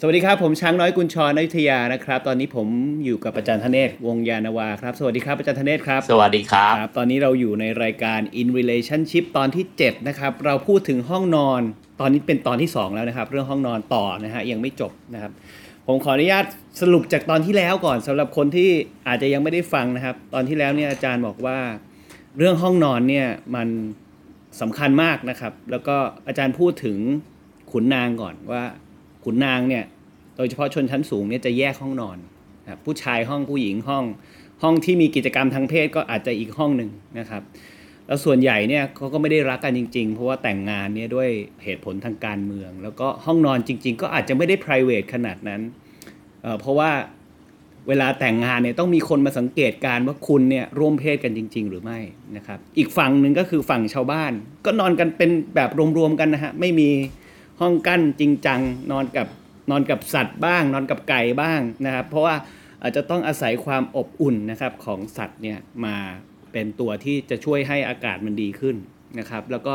สวัสดีครับ ผมช้างน้อยกุญชรอยุธยานะครับ ตอนนี้ผมอยู่กับอาจารย์ธเนศวงศ์ยานนาวาครับ สวัสดีครับอาจารย์ธเนศครับ สวัสดีครับครับตอนนี้เราอยู่ในรายการ In Relationship ตอนที่ 7 นะครับ เราพูดถึงห้องนอน ตอนนี้เป็นตอนที่ 2 แล้วนะครับ เรื่องห้องนอนต่อนะฮะยังไม่จบนะครับ ผมขออนุญาตสรุปจากตอนที่แล้วก่อนสำหรับคนที่อาจจะยังไม่ได้ฟังนะครับ ตอนที่แล้วเนี่ยอาจารย์บอกว่า เรื่องห้องนอนเนี่ยมันสำคัญมากนะครับ แล้วก็อาจารย์พูดถึงขุนนางก่อนว่า ขุนนางเนี่ยโดยเฉพาะชนชั้นสูงเนี่ยจะแยกห้องนอนนะผู้ชายห้องผู้หญิงห้อง ห้องที่มีกิจกรรมทางเพศก็อาจจะอีกห้องหนึ่งนะครับแล้วส่วนใหญ่เนี่ยเขาก็ไม่ได้รักกันจริง ๆ เพราะว่าแต่งงานเนี่ยด้วยเหตุผลทางการเมือง แล้วก็ห้องนอนจริง ๆ ก็อาจจะไม่ได้ p r i v a t ขนาดนั้นเเพราะว่าเวลาแต่งงานเนี่ยต้องมีคนมาสังเกตการ์ว่าคุณเนี่ยร่วมเพศกันจริง ๆ หรือไม่นะครับ อีกฝั่งหนึ่งก็คือฝั่งชาวบ้าน ก็นอนกันเป็นแบบรวมๆกันนะฮะไม่มี ห้องกั้นจริงจังนอนกับนอนกับสัตว์บ้าง นอนกับไก่บ้างนะครับ เพราะว่าอาจจะต้องอาศัยความอบอุ่นนะครับของสัตว์เนี่ยมาเป็นตัวที่จะช่วยให้อากาศมันดีขึ้นนะครับ แล้วก็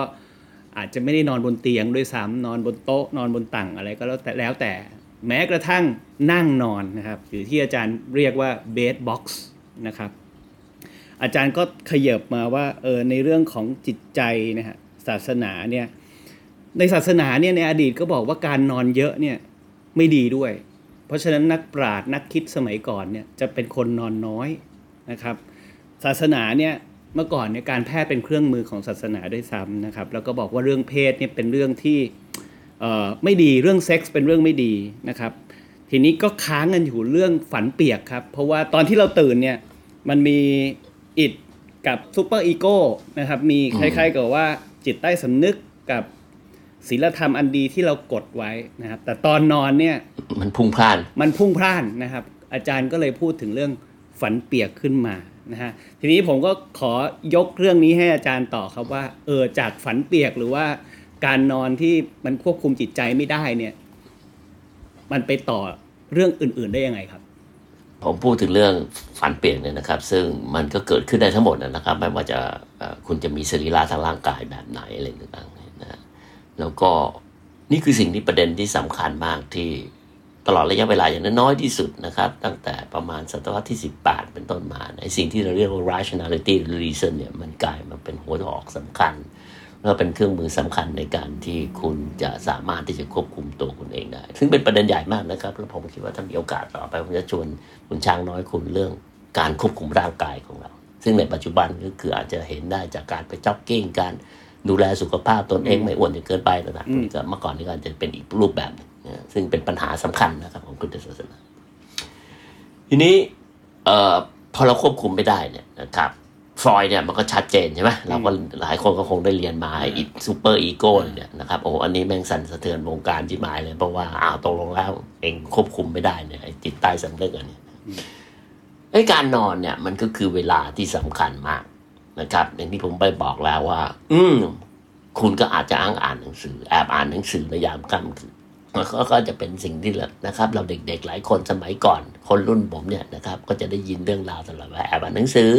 อาจจะไม่ได้นอนบนเตียงด้วยซ้ำนอนบนโต๊ะ นอนบนตั่งอะไรก็แล้วแต่แล้วแต่แม้กระทั่งนั่งนอนนะครับ หรือที่อาจารย์เรียกว่า bed box นะครับ อาจารย์ก็ขยับมาว่าเออในเรื่องของจิตใจนะฮะศาสนาเนี่ย ในศาสนาเนี่ยในอดีตก็บอกว่าการนอนเยอะเนี่ยไม่ดีด้วย เพราะฉะนั้นนักปราชญ์นักคิดสมัยก่อนเนี่ยจะเป็นคนนอนน้อยนะครับ ศาสนาเนี่ยเมื่อก่อนเนี่ยการแพทย์เป็นเครื่องมือของศาสนาด้วยซ้ำนะครับ แล้วก็บอกว่าเรื่องเพศเนี่ยเป็นเรื่องที่ไม่ดีเรื่องเซ็กส์เป็นเรื่องไม่ดีนะครับ ทีนี้ก็ค้างกันอยู่เรื่องฝันเปียกครับ เพราะว่าตอนที่เราตื่นเนี่ยมันมี id กับ superego นะครับมีคล้ายๆกับว่าจิตใต้สำนึกกับ ศีลธรรมอันดีที่เรากดไว้นะครับ แต่ตอนนอนเนี่ยมันพุ่งพล่าน มันพุ่งพล่านนะครับ อาจารย์ก็เลยพูดถึงเรื่องฝันเปียกขึ้นมานะฮะทีนี้ผมก็ขอยกเรื่องนี้ให้อาจารย์ต่อครับว่าเออจากฝันเปียกหรือว่าการนอนที่มันควบคุมจิตใจไม่ได้เนี่ย มันไปต่อเรื่องอื่น ๆได้ยังไงครับ ผมพูดถึงเรื่องฝันเปลี่ยนเนี่ยนะครับ ซึ่งมันก็เกิดขึ้นได้ทั้งหมดนะครับ ไม่ว่าจะเอ่อคุณจะมีสรีระทางร่างกายแบบไหนอะไรต่างๆเนี่ยนะฮะ แล้วก็นี่คือสิ่งที่ประเด็นที่สำคัญมากที่ตลอดระยะเวลาอย่างน้อยที่สุดนะครับ ตั้งแต่ประมาณศตวรรษที่ 18 เป็นต้นมาในสิ่งที่เราเรียกว่า rationality reason เนี่ยมันกลายมาเป็นหัวหอกสำคัญ แล้วเป็นเครื่องมือสำคัญในการที่คุณจะสามารถที่จะควบคุมตัวคุณเองได้ ซึ่งเป็นประเด็นใหญ่มากนะครับ แล้วผมคิดว่าถ้ามีโอกาสต่อไปผมจะชวนคุณช้างน้อยคุณเรื่องการควบคุมร่างกายของเรา ซึ่งในปัจจุบันก็คืออาจจะเห็นได้จากการไปจ็อกกิ้งการ ดูแลสุขภาพตนเองไม่อ้วนจนเกินไปต่างๆพวกนี้ก็เมื่อก่อนนี้ก็อาจจะเป็นอีกรูปแบบหนึ่งนะซึ่งเป็นปัญหาสำคัญนะครับของพุทธศาสนาทีนี้เอ่อพอเราควบคุมไม่ได้เนี่ยนะครับฟรอยด์เนี่ยมันก็ชัดเจนใช่ไหมเราก็หลายคนก็คงได้เรียนมา id superego เนี่ยนะครับโอ้อันนี้แม่งสั่นสะเทือนวงการที่หมายเลย เพราะว่าอ้าวตกลงแล้ว เอ็งควบคุมไม่ได้เนี่ยไอ้จิตใต้สำนึกอันเนี้ยไอ้การนอนเนี่ยมันก็คือเวลาที่สำคัญมาก นะครับอย่างที่ผมไปบอกแล้วว่า อืมคุณก็อาจจะอ้างอ่านหนังสือแอบอ่านหนังสือในยามค่ำคืนมันก็ก็จะเป็นสิ่งที่นะครับ เราเด็กๆหลายคนสมัยก่อน คนรุ่นผมเนี่ยนะครับ ก็จะได้ยินเรื่องราวตลอดว่าแอบอ่านหนังสือ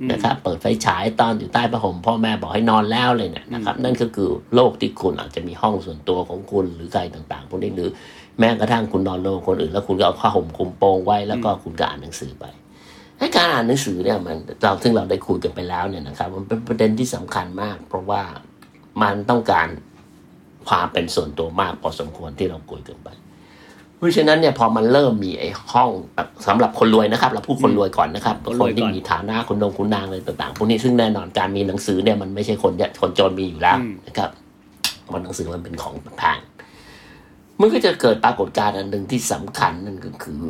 อนะครับ เปิดไฟฉายตอนอยู่ใต้ผ้าห่มพ่อแม่บอกให้นอนแล้วเลยเนี่ยนะครับ นั่นก็คือโลกที่คุณอาจจะมีห้องส่วนตัวของคุณหรือใครต่างๆพวกนี้หรือแม้กระทั่งคุณนอนโรงคนอื่น แล้วคุณก็เอาผ้าห่มคลุมโปงไว้แล้วก็คุณก็อ่านหนังสือไป ให้การอ่านหนังสือเนี่ยมันเราซึ่งเราได้คุยกันไปแล้วเนี่ยนะครับ มันเป็นประเด็นที่สำคัญมาก เพราะว่ามันต้องการความเป็นส่วนตัวมากพอสมควรที่เราคุยกันไป เพราะฉะนั้นเนี่ยพอมันเริ่มมีไอ้ห้องแบบสำหรับคนรวยนะครับ เราพูดคนรวยก่อนนะครับคนรควยนก่ที่อนมีฐานะคนดงคุณนางอะไรต่างๆพวกนี้ซึ่งแน่นอนการมีหนังสือเนี่ยมันไม่ใช่คนยคนจนมีอยู่แล้วอืมนะครับเพราะหนังสือมันเป็นของแพงมันก็จะเกิดปรากฏการณ์อันหนึ่งที่สำคัญนั่นก็คือ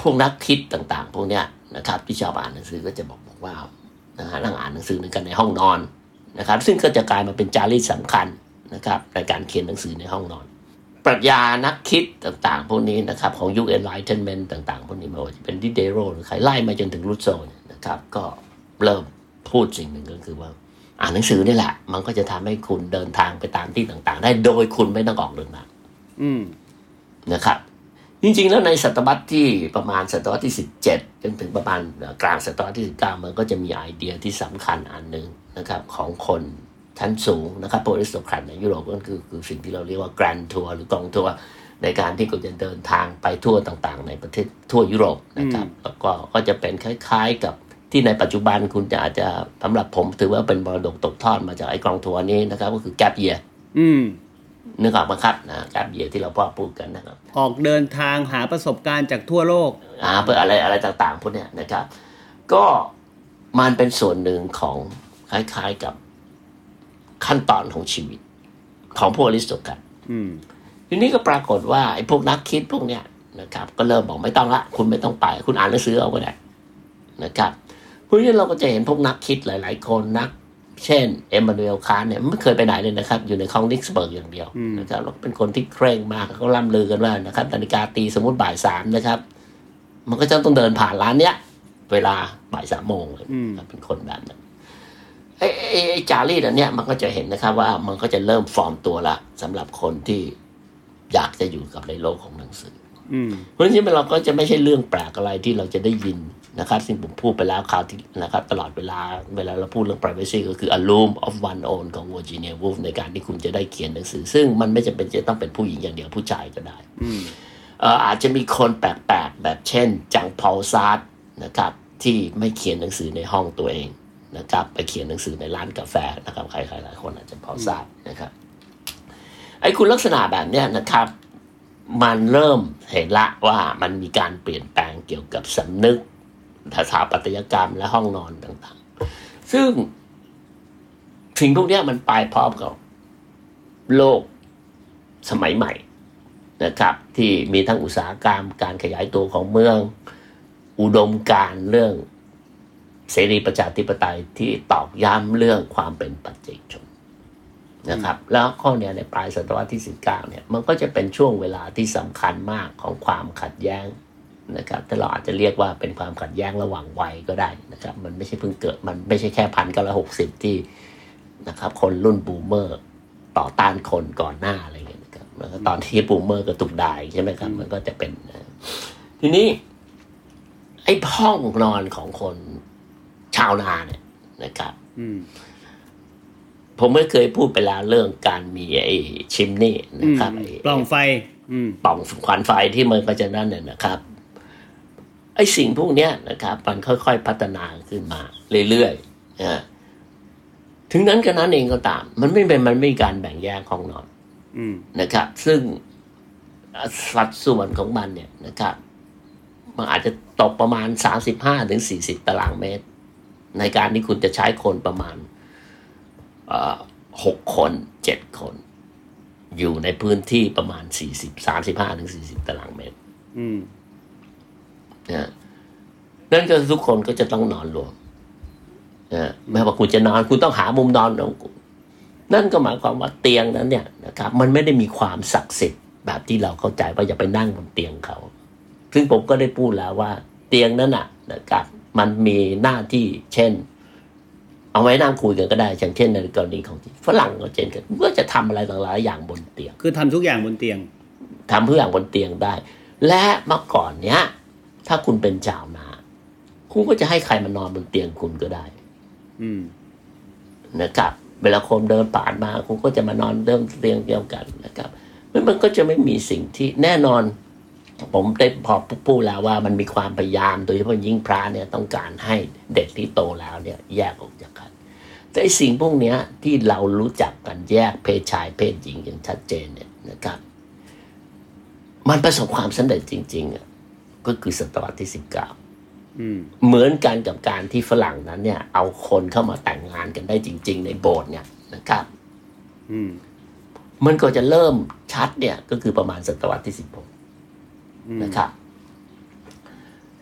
พวกนักคิดต่าง ๆ พวกเนี้ย นะครับ ที่ชอบอ่านหนังสือก็จะบอกบอกว่านะฮะนั่งอ่านหนังสือกันในห้องนอนนะครับ ซึ่งก็จะกลายมาเป็นจารีตสำคัญนะครับในการเขียนหนังสือในห้องนอน ปรัชญานักคิดต่างๆ พวกนี้นะครับของยุค enlightenment ต่างๆ พวกนี้ไม่ว่าจะเป็นดิเดโรหรือใครไล่มาจนถึงรูโซเนี่ยนะครับ ก็เริ่มพูดสิ่งหนึ่งก็คือว่าอ่านหนังสือนี่แหละ มันก็จะทำให้คุณเดินทางไปตามที่ต่าง ๆ ได้โดยคุณไม่ต้องออกเดินทางอืมนะครับ จริงๆ แล้วในศตวรรษที่ประมาณศตวรรษที่ 17 จนถึงประมาณกลางศตวรรษที่ 19 มันก็จะมีไอเดียที่สำคัญอันหนึ่งนะครับของคนชั้นสูงนะครับโปรลิสโตครตในยุโรปก็คือคือสิ่งที่เราเรียกว่า Grand Tour หรือกองทัวร์ในการที่คุณจะเดินทางไปทั่วต่างๆ ในประเทศทั่วยุโรปนะครับแล้วก็ก็จะเป็นคล้ายๆกับที่ในปัจจุบันคุณจะอาจจะสำหรับผมถือว่าเป็นมรดกตกทอดมาจากไอ้กองทัวร์นี้นะครับ ก็คือแก p เยียอืม นึกออกไหมครับนะแก p เยียที่เราพ่อพูดกันนะครับ ออกเดินทางหาประสบการณ์จากทั่วโลกอ่าเพื่ออะไรอะไรต่างๆพวกเนี้ยนะครับ ก็มันเป็นส่วนหนึ่งของคล้ายๆกับขั้นตอนของชีวิต ของพวกอริสโตแครตอืมทีนี้ก็ปรากฏว่าไอ้พวกนักคิดพวกเนี้ยนะครับ ก็เริ่มบอกไม่ต้องละ คุณไม่ต้องไป คุณอ่านหนังสือเอาก็ได้นะครับเพราะฉะนั้นเราก็จะเห็นพวกนักคิดหลาย ๆ คนนัก เช่นอิมมานูเอลคานท์เนี่ยไม่เคยไปไหนเลยนะครับ อยู่ในเคอนิกส์เบิร์กอย่างเดียวอืมนะครับแล้วก็เป็นคนที่เคร่งมากเขาล่ำลือกันว่านะครับนาฬิกาตีสมมติบ่ายสามนะครับ มันก็จะต้องเดินผ่านร้านเนี้ยเวลาบ่ายสามโมงเลยอืมเป็นคนแบบนั้นไอ้ไอ้ไอ้จารีตอันเนี้ยมันก็จะเห็นนะครับ ว่ามันก็จะเริ่มฟอร์มตัวละสำหรับคนที่อยากจะอยู่กับในโลกของหนังสืออืมเพราะฉะนั้นเราก็จะไม่ใช่เรื่องแปลกอะไรที่เราจะได้ยิน นะครับซึ่งผมพูดไปแล้วคราวที่นะครับตลอดเวลาเวลาเราพูดเรื่อง privacy ก็คือ a room of one own ของ Virginia Woolf ในการที่คุณจะได้เขียนหนังสือ ซึ่งมันไม่จำเป็นจะต้องเป็นผู้หญิงอย่างเดียวผู้ชายก็ได้อืมเอ่ออาจจะมีคนแปลกๆ แบบเช่น จังพอลซาร์ดนะครับที่ไม่เขียนหนังสือในห้องตัวเองนะครับไปเขียนหนังสือในร้านกาแฟนะครับใครๆหลายคนอาจจะพอทราบนะครับไอ้คุณลักษณะแบบเนี้ยนะครับ มันเริ่มเห็นละว่ามันมีการเปลี่ยนแปลงเกี่ยวกับสำนึก สถาปัตยกรรมและห้องนอนต่างๆ ซึ่งสิ่งพวกนี้มันไปพร้อมกับโลกสมัยใหม่นะครับ ที่มีทั้งอุตสาหกรรม การขยายตัวของเมือง อุดมการเรื่องเสรีประชาธิปไตยที่ตอกย้ำเรื่องความเป็นปัจเจกชนนะครับ แล้วข้อเนี้ยในปลายศตวรรษที่ 19เนี่ยมันก็จะเป็นช่วงเวลาที่สำคัญมากของความขัดแย้ง นะครับถ้าเราอาจจะเรียกว่าเป็นความขัดแย้งระหว่างวัยก็ได้นะครับ มันไม่ใช่เพิ่งเกิดมันไม่ใช่แค่พันเก้าร้อยหกสิบที่นะครับ คนรุ่น boomer ต่อต้านคนก่อนหน้าอะไรเงี้ยนะครับแล้วก็ตอนที่ boomer ก็ถูกด่าใช่ไหมครับ มันก็จะเป็นนะทีนี้ ไอ้ห้องนอนของคนชาวนาเนี่ยนะครับอืมผมไม่เคยพูดไปแล้วเรื่องการมีไอ้ชิมนี่อืนะมครับไอ้ปล่องไฟอืมปล่องควันไฟที่มันก็จะนั่นเนี่ยนะครับ ไอ้สิ่งพวกเนี้ยนะครับมันค่อยๆพัฒนาขึ้นมาเรื่อยๆนะถึงนั้นก็นั้นเองก็ตาม มันไม่เป็นมันไม่มีการแบ่งแยกห้องนอนอืมนะครับ ซึ่งสัดส่วนของมันเนี่ยนะครับ มันอาจจะตกประมาณ35ถึง40ตารางเมตร ในการที่คุณจะใช้คนประมาณเอ่อหกคนเจ็ดคน อยู่ในพื้นที่ประมาณ40 35ถึง40ตารางเมตร อืม นะนั่นก็ทุกคนก็จะต้องนอนรวมนะแม้ว่าคุณจะนอนคุณต้องหามุมนอนของคุณนั่นก็หมายความว่าเตียงนั้นเนี่ยนะครับ มันไม่ได้มีความศักดิ์สิทธิ์แบบที่เราเข้าใจว่าอย่าไปนั่งบนเตียงเขา ซึ่งผมก็ได้พูดแล้วว่า เตียงนั้นน่ะนะครับ มันมีหน้าที่เช่น เอาไว้นั่งคุยกันก็ได้อย่างเช่นในกรณีของฝรั่งก็เช่นกันก็จะทำอะไรต่างๆอย่างบนเตียง คือทำทุกอย่างบนเตียงทำเพื่ออย่างบนเตียงได้ และเมื่อก่อนเนี้ย ถ้าคุณเป็นชาวนาคุณก็จะให้ใครมานอนบนเตียงคุณก็ได้ อืมนะครับ เวลาคนเดินผ่านมาคุณก็จะมานอนเดิมเตียงเดียวกันนะครับมันมันก็จะไม่มีสิ่งที่แน่นอน ผมได้พอพูดแล้วว่ามันมีความพยายามโดยเฉพาะยิ่งพระเนี่ยต้องการให้เด็กที่โตแล้วเนี่ย แยกออกจากกัน แต่ไอ้สิ่งพวกเนี้ยที่เรารู้จักกันแยกเพศชายเพศหญิงอย่างชัดเจนเนี่ยนะครับ มันประสบความสำเร็จจริงๆอะ ก็คือศตวรรษที่สิบเก้าอืมเหมือนกันกับการที่ฝรั่งนั้นเนี่ย เอาคนเข้ามาแต่งงานกันได้จริง ๆ ในโบสถ์เนี่ยนะครับอืมมันก็จะเริ่มชัดเนี่ย ก็คือประมาณศตวรรษที่สิบหกอืมนะครับ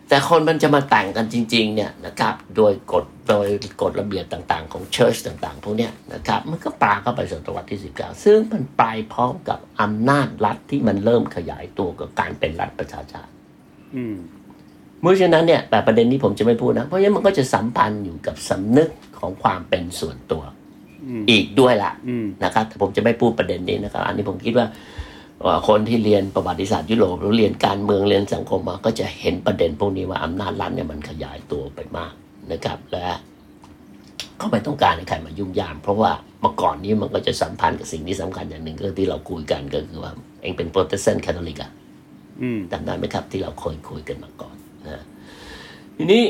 แต่แต่คนมันจะมาแต่งกันจริง ๆ เนี่ยนะครับ โดยกฎโดยกฎระเบียบต่าง ๆ ของเชิร์ชต่าง ๆ พวกเนี้ยนะครับ มันก็ปลาเข้าไปศตวรรษที่19ซึ่งมันไปพร้อมกับอำนาจรัฐที่มันเริ่มขยายตัวกับการเป็นรัฐประชาชาติ อืมเพราะฉะนั้นเนี่ยแต่ประเด็นนี้ผมจะไม่พูดนะ เพราะฉะนั้นมันก็จะสัมพันธ์อยู่กับสำนึกของความเป็นส่วนตัวอืมอีกด้วยล่ะอืมนะครับแต่ผมจะไม่พูดประเด็นนี้นะครับ อันนี้ผมคิดว่าเอ่อคนที่เรียนประวัติศาสตร์ยุโรปหรือเรียนการเมืองเรียนสังคมมาก็จะเห็นประเด็นพวกนี้ว่าอำนาจรัฐเนี่ยมันขยายตัวไปมากนะครับ และเขาไม่ต้องการให้ใครมายุ่มย่ามเพราะว่าเมื่อก่อนนี้มันก็จะสัมพันธ์กับสิ่งที่สำคัญอย่างหนึ่งก็ที่เราคุยกันก็คือว่าเอ็งเป็นโปรเตสแตนต์แคทอลิกอะอืม จำได้ไหมครับ ที่เราเคยคุยกันมาก่อนนะทีนี้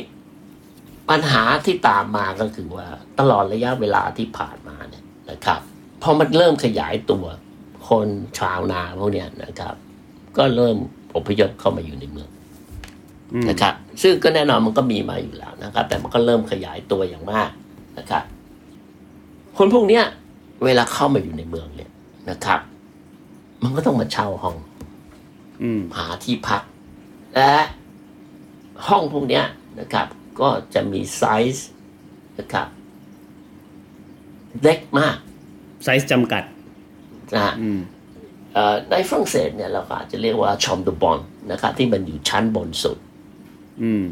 ปัญหาที่ตามมาก็คือว่าตลอดระยะเวลาที่ผ่านมาเนี่ยนะครับพอมันเริ่มขยายตัวคนชาวนาพวกเนี้ยนะครับ ก็เริ่มอพยพเข้ามาอยู่ในเมืองอืมนะครับซึ่งก็แน่นอนมันก็มีมาอยู่แล้วนะครับ แต่มันก็เริ่มขยายตัวอย่างมากนะครับ คนพวกเนี้ย เวลาเข้ามาอยู่ในเมืองเนี่ยนะครับ มันก็ต้องมาเช่าห้องอืม หาที่พัก และห้องพวกเนี้ยนะครับ ก็จะมีไซส์นะครับเล็กมาก ไซส์จำกัดนะฮะอืมเอ่อในฝรั่งเศสเนี่ยเราก็อาจจะเรียกว่า chambre de bonne นะครับ ที่มันอยู่ชั้นบนสุดอืม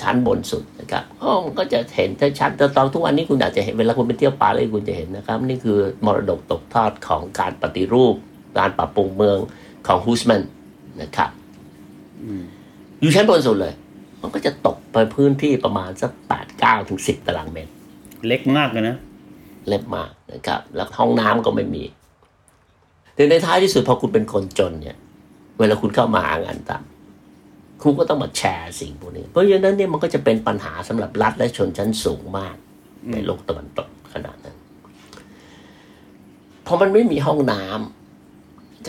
ชั้นบนสุดนะครับห้องก็จะเห็นถ้าชั้นแต่ตอนทุกวันนี้คุณอาจจะเห็นเวลาคุณไปเที่ยวปารีสคุณจะเห็นนะครับ นี่คือมรดกตกทอดของการปฏิรูป การปรับปรุงเมือง ของฮูสแมนนะครับอืมอยู่ชั้นบนสุดเลย มันก็จะตกไปพื้นที่ประมาณสักแปดเก้าถึงสิบตารางเมตร เล็กมากเลยนะ เล็กมากนะครับ แล้วห้องน้ำก็ไม่มีแต่ในท้ายที่สุดพอคุณเป็นคนจนเนี่ย เวลาคุณเข้ามาหางานทำคุณก็ต้องมาแชร์สิ่งพวกนี้ เพราะฉะนั้นเนี่ยมันก็จะเป็นปัญหาสำหรับรัฐและชนชั้นสูงมากอืมในโลกตะวันตกขนาดนั้นพอมันไม่มีห้องน้ำ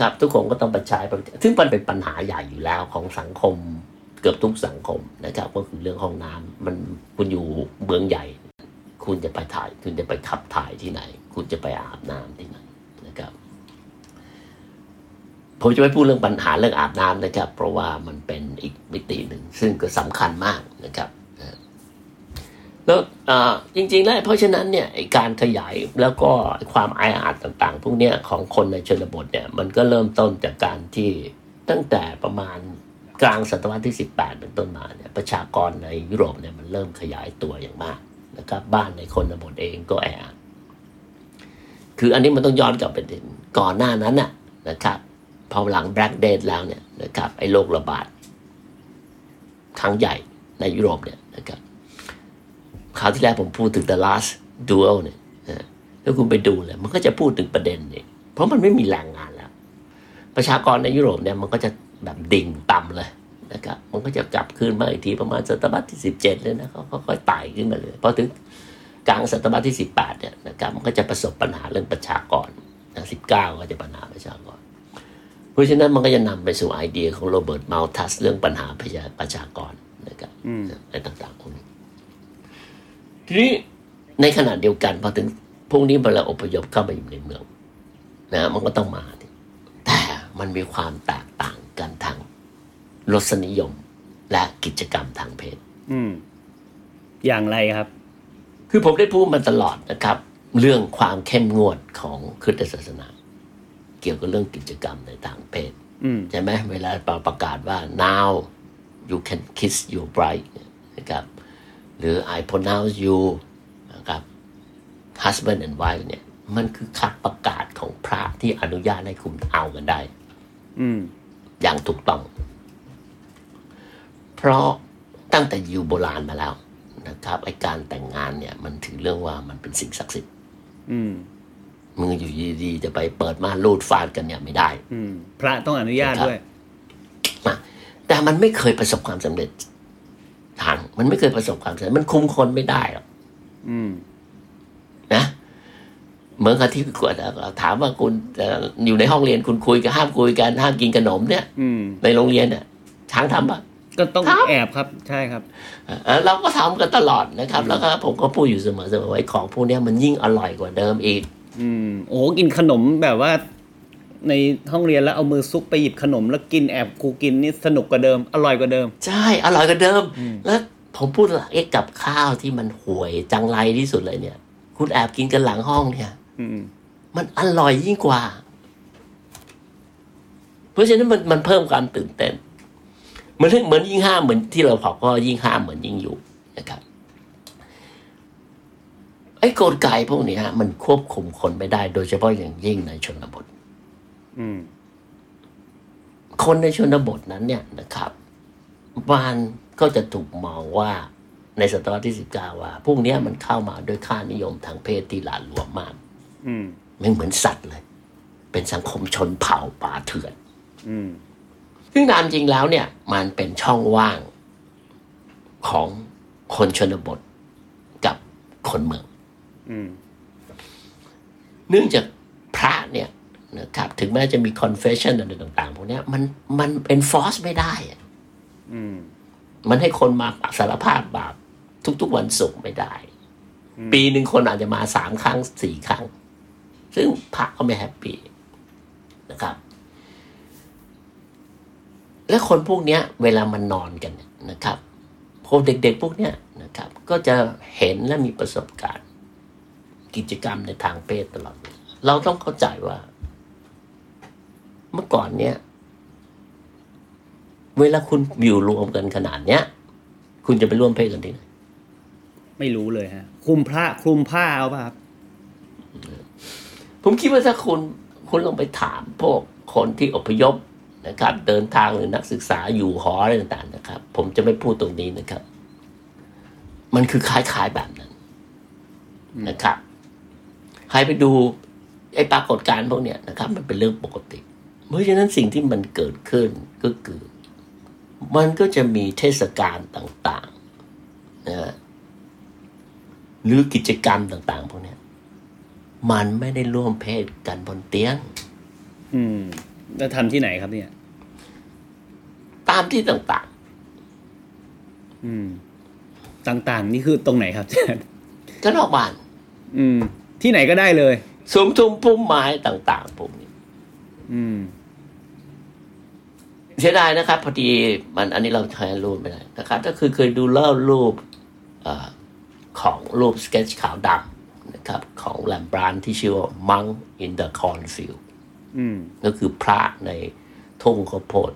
ครับทุกคนก็ต้องไปใช้บริการซึ่งมันเป็นปัญหาใหญ่อยู่แล้วของสังคมเกือบทุกสังคมนะครับก็คือเรื่องห้องน้ำมันคุณอยู่เมืองใหญ่ คุณจะไปถ่าย คุณจะไปขับถ่ายที่ไหน คุณจะไปอาบน้ำที่ไหนนะครับ ผมจะไม่พูดเรื่องปัญหาเรื่องอาบน้ำนะครับ เพราะว่ามันเป็นอีกมิติหนึ่งซึ่งก็สำคัญมากนะครับ แล้วจริงๆแล้วเพราะฉะนั้นเนี่ยการขยายแล้วก็ความอายอาจต่างๆ พวกนี้ของคนในชนบทเนี่ยมันก็เริ่มต้นจากการที่ตั้งแต่ประมาณกลางศตวรรษที่ 18 เป็นต้นมาเนี่ยประชากรในยุโรปเนี่ยมันเริ่มขยายตัวอย่างมากนะครับบ้านในคนบทเองก็แออัดคืออันนี้มันต้องย้อนกลับไปถึงก่อนหน้านั้นน่ะนะครับพอหลัง Black Death แล้วเนี่ยนะครับไอ้โรคระบาดครั้งใหญ่ในยุโรปเนี่ยนะครับ คราวที่แล้วผมพูดถึง The Last Duel เนี่ยนะถ้าคุณไปดูเลยมันก็จะพูดถึงประเด็นนี้เพราะมันไม่มีแรงงานแล้ว ประชากรในยุโรปเนี่ยมันก็จะแบบดิ่งต่ำเลยนะครับ มันก็จะกลับคืนมาอีกทีประมาณศตวรรษที่สิบเจ็ดเลยนะเขาค่อยๆไต่ขึ้นมาเลยพอถึงกลางศตวรรษที่สิบแปดเนี่ยนะครับมันก็จะประสบปัญหาเรื่องประชากรสิบเก้าก็จะปัญหาประชากร เพราะฉะนั้นมันก็จะนำไปสู่ไอเดียของโรเบิร์ตมัลทัสเรื่องปัญหาประชาประชากรนะครับอืมอะไรต่างๆพวกนี้ ทีนี้ในขณะเดียวกันพอถึงพวกนี้เวลาอพยพเข้ามาอยู่ในเมืองนะมันก็ต้องมาดิแต่มันมีความแตกต่างกันทางรสนิยมและกิจกรรมทางเพศอืม อย่างไรครับ คือผมได้พูดมาตลอดนะครับ เรื่องความเข้มงวดของคริสตศาสนา เกี่ยวกับเรื่องกิจกรรมในทางเพศอืมใช่ไหมเวลาประกาศว่า now you can kiss your bride เนี่ยนะครับ หรือ I pronounce you นะครับ husband and wife เนี่ย มันคือคำประกาศของพระที่อนุญาตให้คุณเอากันได้อืมอย่างถูกต้อง เพราะตั้งแต่อยูโบราณมาแล้วนะครับไอการแต่งงานเนี่ย มันถือเรื่องว่ามันเป็นสิ่งศักดิ์สิทธิ์อืมมืออยู่ดีๆจะไปเปิดม่านรูดฟาดกันเนี่ยไม่ได้ อืมพระต้องอนุญาตครับด้วยอะแต่มันไม่เคยประสบความสำเร็จทาง มันไม่เคยประสบความสำเร็จมันคุมคนไม่ได้หรอกอืมนะเหมือนกับที่ถามว่าคุณเอ่ออยู่ในห้องเรียนคุณคุยกันห้ามคุยกันห้ามกินขนมเนี่ย อืมในโรงเรียนเนี่ยช้างทำปะก็ต้องครับแอบครับ ใช่ครับเอ่อเราก็ทำกันตลอดนะครับ แล้วก็ผมก็พูดอยู่เสมอเสมอว่าไอ้ของพวกเนี้ยมันยิ่งอร่อยกว่าเดิมอีก อืมโอ้กินขนมแบบว่า ในห้องเรียนแล้วเอามือซุกไปหยิบขนม แล้วกินแอบครูกินนี่สนุกกว่าเดิม อร่อยกว่าเดิม ใช่ อร่อยกว่าเดิม แล้ว ผมพูดละเอ๊ะกับข้าวที่มันห่วยจังไรที่สุดเลยเนี่ย คุณแอบกินกันหลังห้องเนี่ยอืมมันอร่อยยิ่งกว่า เพราะฉะนั้นมันมันเพิ่มความตื่นเต้นเหมือนเหมือนยิ่งห้ามเหมือนที่เราบอกก็ยิ่งห้ามเหมือนยิ่งอยู่นะครับไอ้กลไกพวกเนี้ยมันควบคุมคนไม่ได้ โดยเฉพาะอย่างยิ่งในชนบทอืมคนในชนบทนั้นเนี่ยนะครับมัน ก็จะถูกมองว่าในศตวรรษที่สิบเก้าว่าพวกเนี้ยมันเข้ามาด้วยค่านิยมทางเพศที่หลาหลวมมากอืมไม่เหมือนสัตว์เลย เป็นสังคมชนเผ่าป่าเถื่อนอืมซึ่งตามจริงแล้วเนี่ย มันเป็นช่องว่างของคนชนบทกับคนเมืองอืมเนื่องจากพระเนี่ยนะครับถึงแม้จะมี confession อะไรต่าง ๆ พวกเนี้ยมันมัน enforce ไม่ได้อะอื มมันให้คนมาสารภาพบาปทุก ๆ วันศุกร์ไม่ได้ ปีหนึ่งคนอาจจะมาสามครั้งสี่ครั้ง ซึ่งพระก็ไม่แฮปปี้นะครับ และคนพวกเนี้ย เวลามันนอนกันเนี่ยนะครับพวกเด็กๆพวกเนี้ยนะครับ ก็จะเห็นและมีประสบการณ์ กิจกรรมในทางเพศตลอดเวลาเราต้องเข้าใจว่า เมื่อก่อนเนี้ย เวลาคุณอยู่รวมกันขนาดเนี้ย คุณจะไปร่วมเพศกันที่ไหนไม่รู้เลยฮะคลุมพระคลุมผ้าเอาป่ะครับ ผมคิดว่าถ้าคุณคุณลองไปถามพวกคนที่อพยพนะครับ เดินทางหรือนักศึกษาอยู่หออะไรต่างๆนะครับ ผมจะไม่พูดตรงนี้นะครับ มันคือคล้ายๆแบบนั้นนะครับใครไปดูไอ้ปรากฏการณ์พวกเนี้ยนะครับ มันเป็นเรื่องปกติ เพราะฉะนั้นสิ่งที่มันเกิดขึ้นก็คือ มันก็จะมีเทศกาลต่างๆนะฮะหรือกิจกรรมต่าง ๆ พวกเนี้ยมันไม่ได้ร่วมเพศกันบนเตียง อืม แล้วทำที่ไหนครับเนี่ย ตามที่ต่างอืม ต่างๆ นี่คือตรงไหนครับอาจารย์ๆก็นอกบ้าน อืม ที่ไหนก็ได้เลยสุมทุมพุ่มไม้ต่าง ๆ พวกนี้ อืม เสียดายนะครับ พอดีมันอันนี้เราใช้รูปไม่ได้นะครับ ก็คือเคยดูเล่ารูปเออของรูปสเกจขาวดำนะครับ ของแลมบรานที่ชื่อว่า Monk in the Cornfield อืมก็คือพระในทุ่งข้าวโพด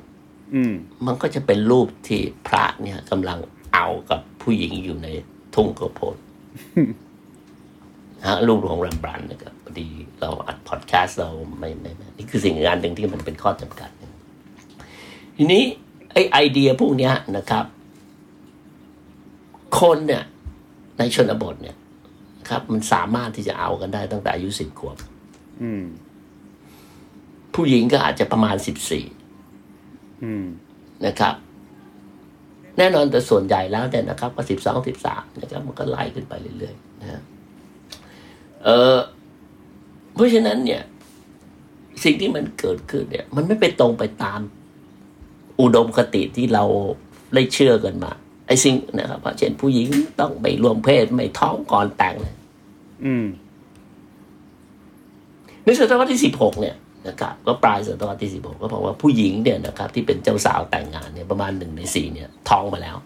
อืมมันก็จะเป็นรูปที่พระเนี่ยกำลังเอากับผู้หญิงอยู่ในทุ่งข้าวโพดฮะรูปของแรมบรันต์นะครับพอดีเราอัดพอดแคสต์เราไม่ไม่ไม่นี่คือสิ่งงานหนึ่งที่มันเป็นข้อจำกัด ทีนี้ไอไอเดียพวกเนี้ยนะครับ คนเนี่ยในชนบทเนี่ย ครับ มันสามารถที่จะเอากันได้ตั้งแต่อายุสิบขวบอืมผู้หญิงก็อาจจะประมาณสิบสี่อืมนะครับ แน่นอนแต่ส่วนใหญ่แล้วเนี่ยนะครับ ก็สิบสองสิบสามนะครับ มันก็ไล่ขึ้นไปเรื่อยๆนะฮะเออเพราะฉะนั้นเนี่ย สิ่งที่มันเกิดขึ้นเนี่ย มันไม่ไปตรงไปตาม อุดมคติที่เราได้เชื่อกันมา ไอ้สิ่งนะครับเพราะเช่นผู้หญิงต้องไม่รวมเพศไม่ท้องก่อนแต่งเลยอืมในศตวรรษที่สิบหกเนี่ยนะครับก็ปลายศตวรรษที่สิบหกก็บอกว่าผู้หญิงเนี่ยนะครับ ที่เป็นเจ้าสาวแต่งงานเนี่ยประมาณหนึ่งในสี่เนี่ยท้องมาแล้ว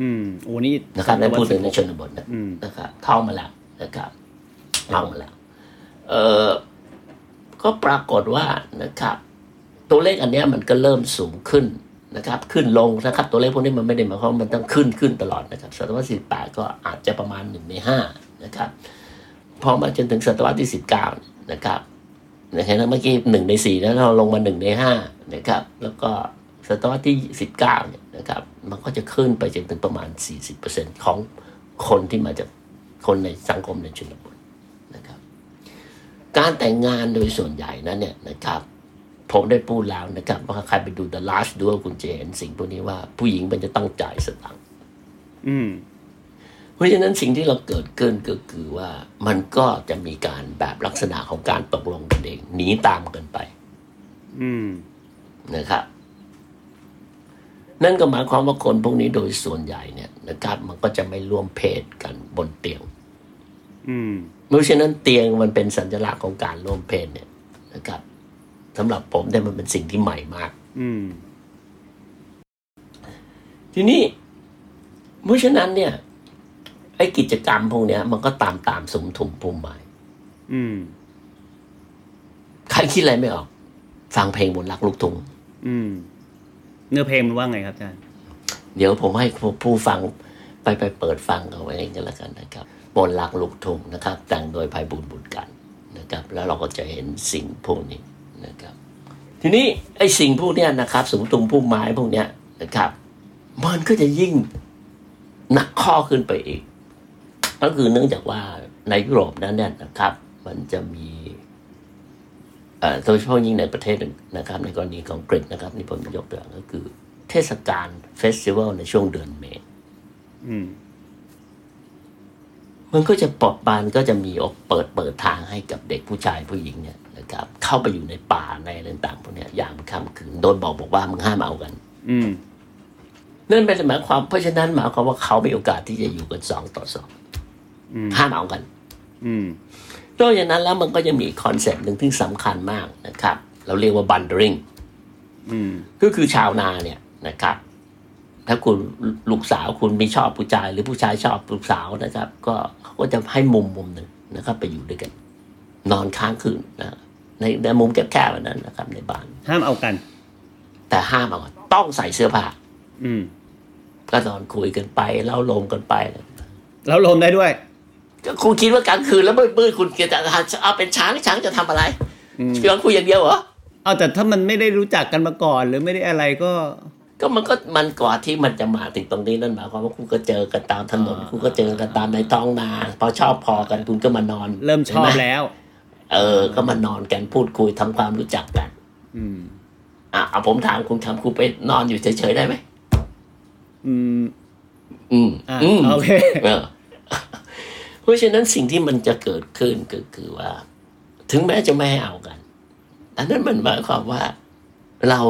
อืมโอ้นี่นะครับนั่นพูดถึงในชนนบทนะอืมนะครับท้องมาแล้วนะครับท้องมาแล้ว เออก็ปรากฏว่านะครับ ตัวเลขอันนี้มันก็เริ่มสูงขึ้นนะครับ ขึ้นลงนะครับ ตัวเลขพวกนี้มันไม่ได้หมายความมันต้องขึ้นขึ้นตลอดนะครับศตวรรษที่สิบแปดก็อาจจะประมาณหนึ่งในห้านะครับพอมาจนถึงศตวรรษที่สิบเก้านะครับนะครับเมื่อกี้หนึ่งในสี่แล้วเราลงมาหนึ่งในห้านะครับ แล้วก็ศตวรรษที่สิบเก้าเนี่ยนะครับ มันก็จะขึ้นไปจนถึงประมาณสี่สิบเปอร์เซ็นของคนที่มาจากคนในสังคมในชนบทนะครับ การแต่งงานโดยส่วนใหญ่นั้นเนี่ยนะครับ ผมได้พูดแล้วนะครับ ว่าใครไปดู The Last Duel คุณจะเห็นสิ่งพวกนี้ว่าผู้หญิงมันจะต้องจ่ายสตังค์อืมเพราะฉะนั้นสิ่งที่เราเกิดขึ้นก็คือว่ามันก็จะมีการแบบลักษณะของการตกลงกันเองหนีตามกันไป อืมนะครับนั่นก็หมายความว่าคนพวกนี้โดยส่วนใหญ่เนี่ยนะครับ มันก็จะไม่ร่วมเพศกันบนเตียง อืมเพราะฉะนั้นเตียงมันเป็นสัญลักษณ์ของการร่วมเพศเนี่ยนะครับ สำหรับผมเนี่ยมันเป็นสิ่งที่ใหม่มาก อืม ทีนี้เพราะฉะนั้นเนี่ย ไอ้กิจกรรมพวกเนี้ย มันก็ตามตามสมทุมภูมิหมายอืมใครคิดอะไรไม่ออก ฟังเพลงบนรักลูกทุ่งอืม เนื้อเพลงมันว่าไงครับอาจารย์เดี๋ยวผมให้ผู้ฟังไปไปเปิดฟังเอาไว้เองกันแล้วกันนะครับบนรักลูกทุ่งนะครับ แต่งโดยภัยบุญบุญกันนะครับ แล้วเราก็จะเห็นสิ่งพวกนี้ นะครับ ทีนี้ไอ้สิ่งพวกนี้นะครับสมทุมพุ่มไม้พวกเนี้ยนะครับ มันก็จะยิ่งหนักข้อขึ้นไปอีก ก็คือเนื่องจากว่าในยุโรปนั้นเนี่ยนะครับ มันจะมีโดยเฉพาะยิ่งในประเทศนะครับ ในกรณีของอังกนะครับนี่ผมยกตัวอย่างก็คือ เทศกาลเฟสติวัลในช่วงเดือนเมษ มมันก็จะปลดบานก็จะมีอกเปิดเปิดทางให้กับเด็กผู้ชายผู้หญิงเนี่ยนะครับเข้าไปอยู่ในป่าในอะไรต่างๆพวกเนี้ยอย่างค่ำคืนโดนบอกบอกว่ามึงห้ามเอากัน อืมนั่นเป็นหมายความเพราะฉะนั้นหมายความว่าเขามีโอกาสที่จะอยู่กันสองต่อสองอืมห้ามเอากัน อืมนอกจากนั้นแล้วมันก็จะมีคอนเซปต์หนึ่งที่สำคัญมากนะครับ เราเรียกว่าบันเดอริงอืมก็คือชาวนาเนี่ยนะครับ ถ้าคุณลูกสาวคุณไม่ชอบผู้ชาย หรือผู้ชายชอบลูกสาวนะครับ ก็เขาก็จะให้มุมมุมหนึ่งนะครับ ไปอยู่ด้วยกัน นอนค้างคืนนะในในมุมแคบๆแบบนั้นนะครับ ในบ้าน ห้ามเอากัน แต่ห้ามเอาต้องใส่เสื้อผ้าอืม ก็นอนคุยกันไปเล่าลมกันไปแล้วลมได้ด้วยก็คุณคิดว่ากลางคืนแล้วมืดๆคุณจะเอาเป็นช้างช้างจะทำอะไรอืมเพียงคุยอย่างเดียวเหรอเอาแต่ถ้ามันไม่ได้รู้จักกันมาก่อน หรือไม่ได้อะไรก็ ก็มันก็มันกว่าที่มันจะมาถึงตรงนี้นั่นหมายความว่าคุณก็เจอกันตามถนนอ่าคุณก็เจอกันตามในท้องนาพอชอบพอกันคุณก็มานอน เริ่มชอบห็นไหแล้ว เออ ก็มานอนกันพูดคุยทำความรู้จักกัน อืม อะเอาผมถามคุณคำคุณไปนอนอยู่เฉยๆได้ไหมอืม อืมอ่าอืมโอเคเออเพราะฉะนั้นสิ่งที่มันจะเกิดขึ้นก็คือว่า ถึงแม้จะไม่ให้เอากันอันนั้นมันหมายความว่าเรา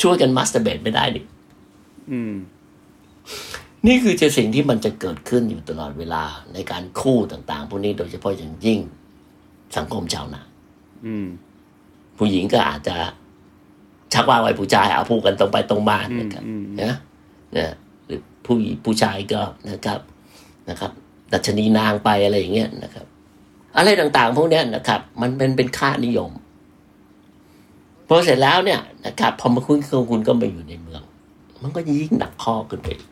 ช่วยกันมัสเตอร์เบตไม่ได้ดิอืมนี่คือจะสิ่งที่มันจะเกิดขึ้นอยู่ตลอดเวลาในการคู่ต่างๆ พวกนี้โดยเฉพาะอย่างยิ่งสังคมชาวนาอืมผู้หญิงก็อาจจะชักว่าไว้ผู้ชายเอาพูดกันตรงไปตรงมาอืมนะครับอืมนะนะหรือผู้หญิงผู้ชายก็นะครับนะครับ ดัชนีนางไปอะไรอย่างเงี้ยนะครับ อะไรต่างๆ พวกเนี้ยนะครับ มันเป็นเป็นค่านิยมพ อเสร็จแล้วเนี่ยนะครับพอมาคุณคุณก็มาอยู่ในเมือง มันก็ยิ่งหนักข้อขึ้นไปอีก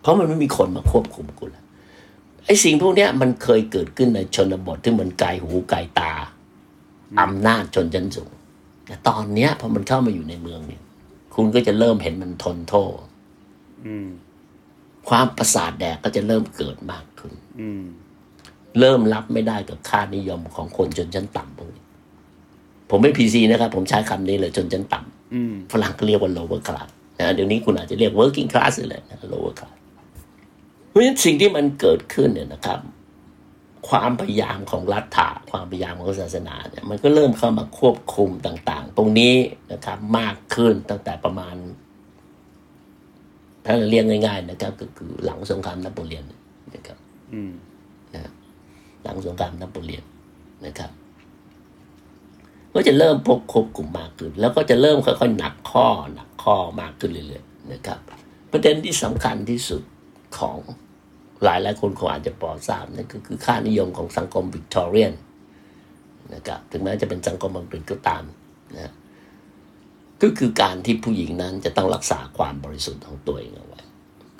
เพราะมันไม่มีคนมาควบคุมคุณแล้วไอ้สิ่งพวกเนี้ยมันเคยเกิดขึ้นในชนบทที่มันไกลหูไกลตาอำนาจชนชั้นสูงแต่ตอนเนี้ยพอมันเข้ามาอยู่ในเมืองเนี่ย คุณก็จะเริ่มเห็นมันทนโทษอืมความประสาทแดกก็จะเริ่มเกิดมากขึ้นอืมเริ่มรับไม่ได้กับค่านิยมของคนชนชั้นต่ำพวกนี้ ผมไม่พีซีนะครับ ผมใช้คำนี้เลยชนชั้นต่อืมำฝรั่งก็เรียกว่า lower class นะเดี๋ยวนี้คุณอาจจะเรียก working class เลยนะ lower class เพราะฉะนั้นสิ่งที่มันเกิดขึ้นเนี่ยนะครับ ความพยายามของรัฐะความพยายามของศาสนาเนี่ยมันก็เริ่มเข้ามาควบคุมต่าง ๆ ตรงนี้นะครับมากขึ้นตั้งแต่ประมาณ ถ้าเราเรียกง่าย ๆ นะครับ ก็คือหลังสงครามนโปเลียนนะครับอืมหลังสงครามนโปเลียนนะครับ ก็จะเริ่มพบควบคุมมากขึ้น แล้วก็จะเริ่มค่อยๆหนักข้อหนักข้อมากขึ้นเรื่อยๆนะครับ ประเด็นที่สำคัญที่สุดของหลายหลายๆคนคงอาจจะพอทราบนั่นก็คือค่านิยมของสังคมวิกตอเรียนนะครับถึงแม้จะเป็นสังคมอังกฤษก็ตามนะก็คือการที่ผู้หญิงนั้นจะต้องรักษาความบริสุทธิ์ของตัวเองเอาไว้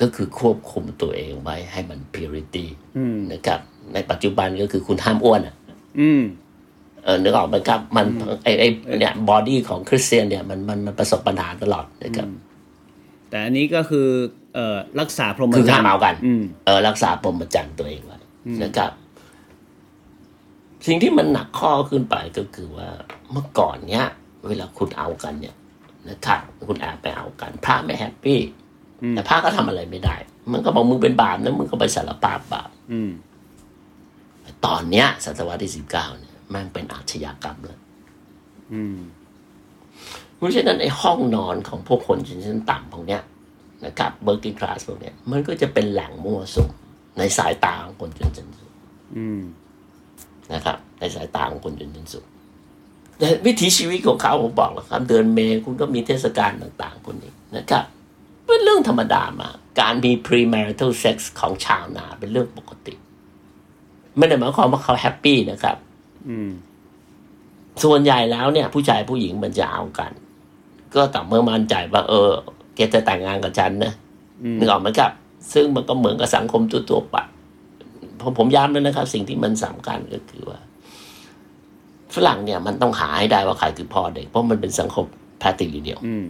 ก็คือควบคุมตัวเองไว้ให้มัน purity อืมนะครับ ในปัจจุบันก็คือคุณห้ามอ้วนอะอืม เออนึกออกไหมครับ มันไอไอเนี่ย body ของคริสเตียนเนี่ยมันมันมันประสบปัญหาตลอดนะครับ แต่อันนี้ก็คือเอ่อรักษาพรหมจรรย์คือห้ามเอากันอืมเออรักษาพรหมจรรย์ตัวเองไว้นะครับ สิ่งที่มันหนักข้อขึ้นไปก็คือว่าเมื่อก่อนเนี้ย เวลาคุณเอากันเนี่ยนะครับคุณแอบไปเอากัน พระไม่แฮปปี้อืมแต่พระก็ทำอะไรไม่ได้ มันก็บอกมึงเป็นบาปนะมึงก็ไปสารภาพบาปอืมตอนเนี้ยศตวรรษที่สิบเก้าเนี่ยแมันเป็นอาชญากรรมเลยอืมเพราะฉะนั้นไอ้ห้องนอนของพวกคนชนชั้นต่ำพวกเนี้ยนะครับ working class พวกเนี้ยมันก็จะเป็นแหล่งมั่วสุมในสายตาของคนชนชั้นสูงอืมนะครับ ในสายตาของคนชนชั้นสูงแต่วิถีชีวิตของเขาผมบอกแล้วครับ เดือนเมษคุณก็มีเทศกาลต่างๆพวกนี้นะครับเป็นเรื่องธรรมดามากการมี premarital sex ของชาวนาเป็นเรื่องปกติ ไม่ได้หมายความว่าเขา happy นะครับอืม ส่วนใหญ่แล้วเนี่ย ผู้ชายผู้หญิงมันจะเอากัน ก็ต่อเมื่อมั่นใจว่า เออแกจะแต่งงานกับฉันนะอืมนึกออกไหมครับ ซึ่งมันก็เหมือนกับสังคมทั่วๆไปผมผมย้ำเลยนะครับ สิ่งที่มันสำคัญก็คือว่า ฝรั่งเนี่ย มันต้องหาให้ได้ว่าใครคือพ่อเด็กเพราะมันเป็นสังคมแพทติลีเดียวอืม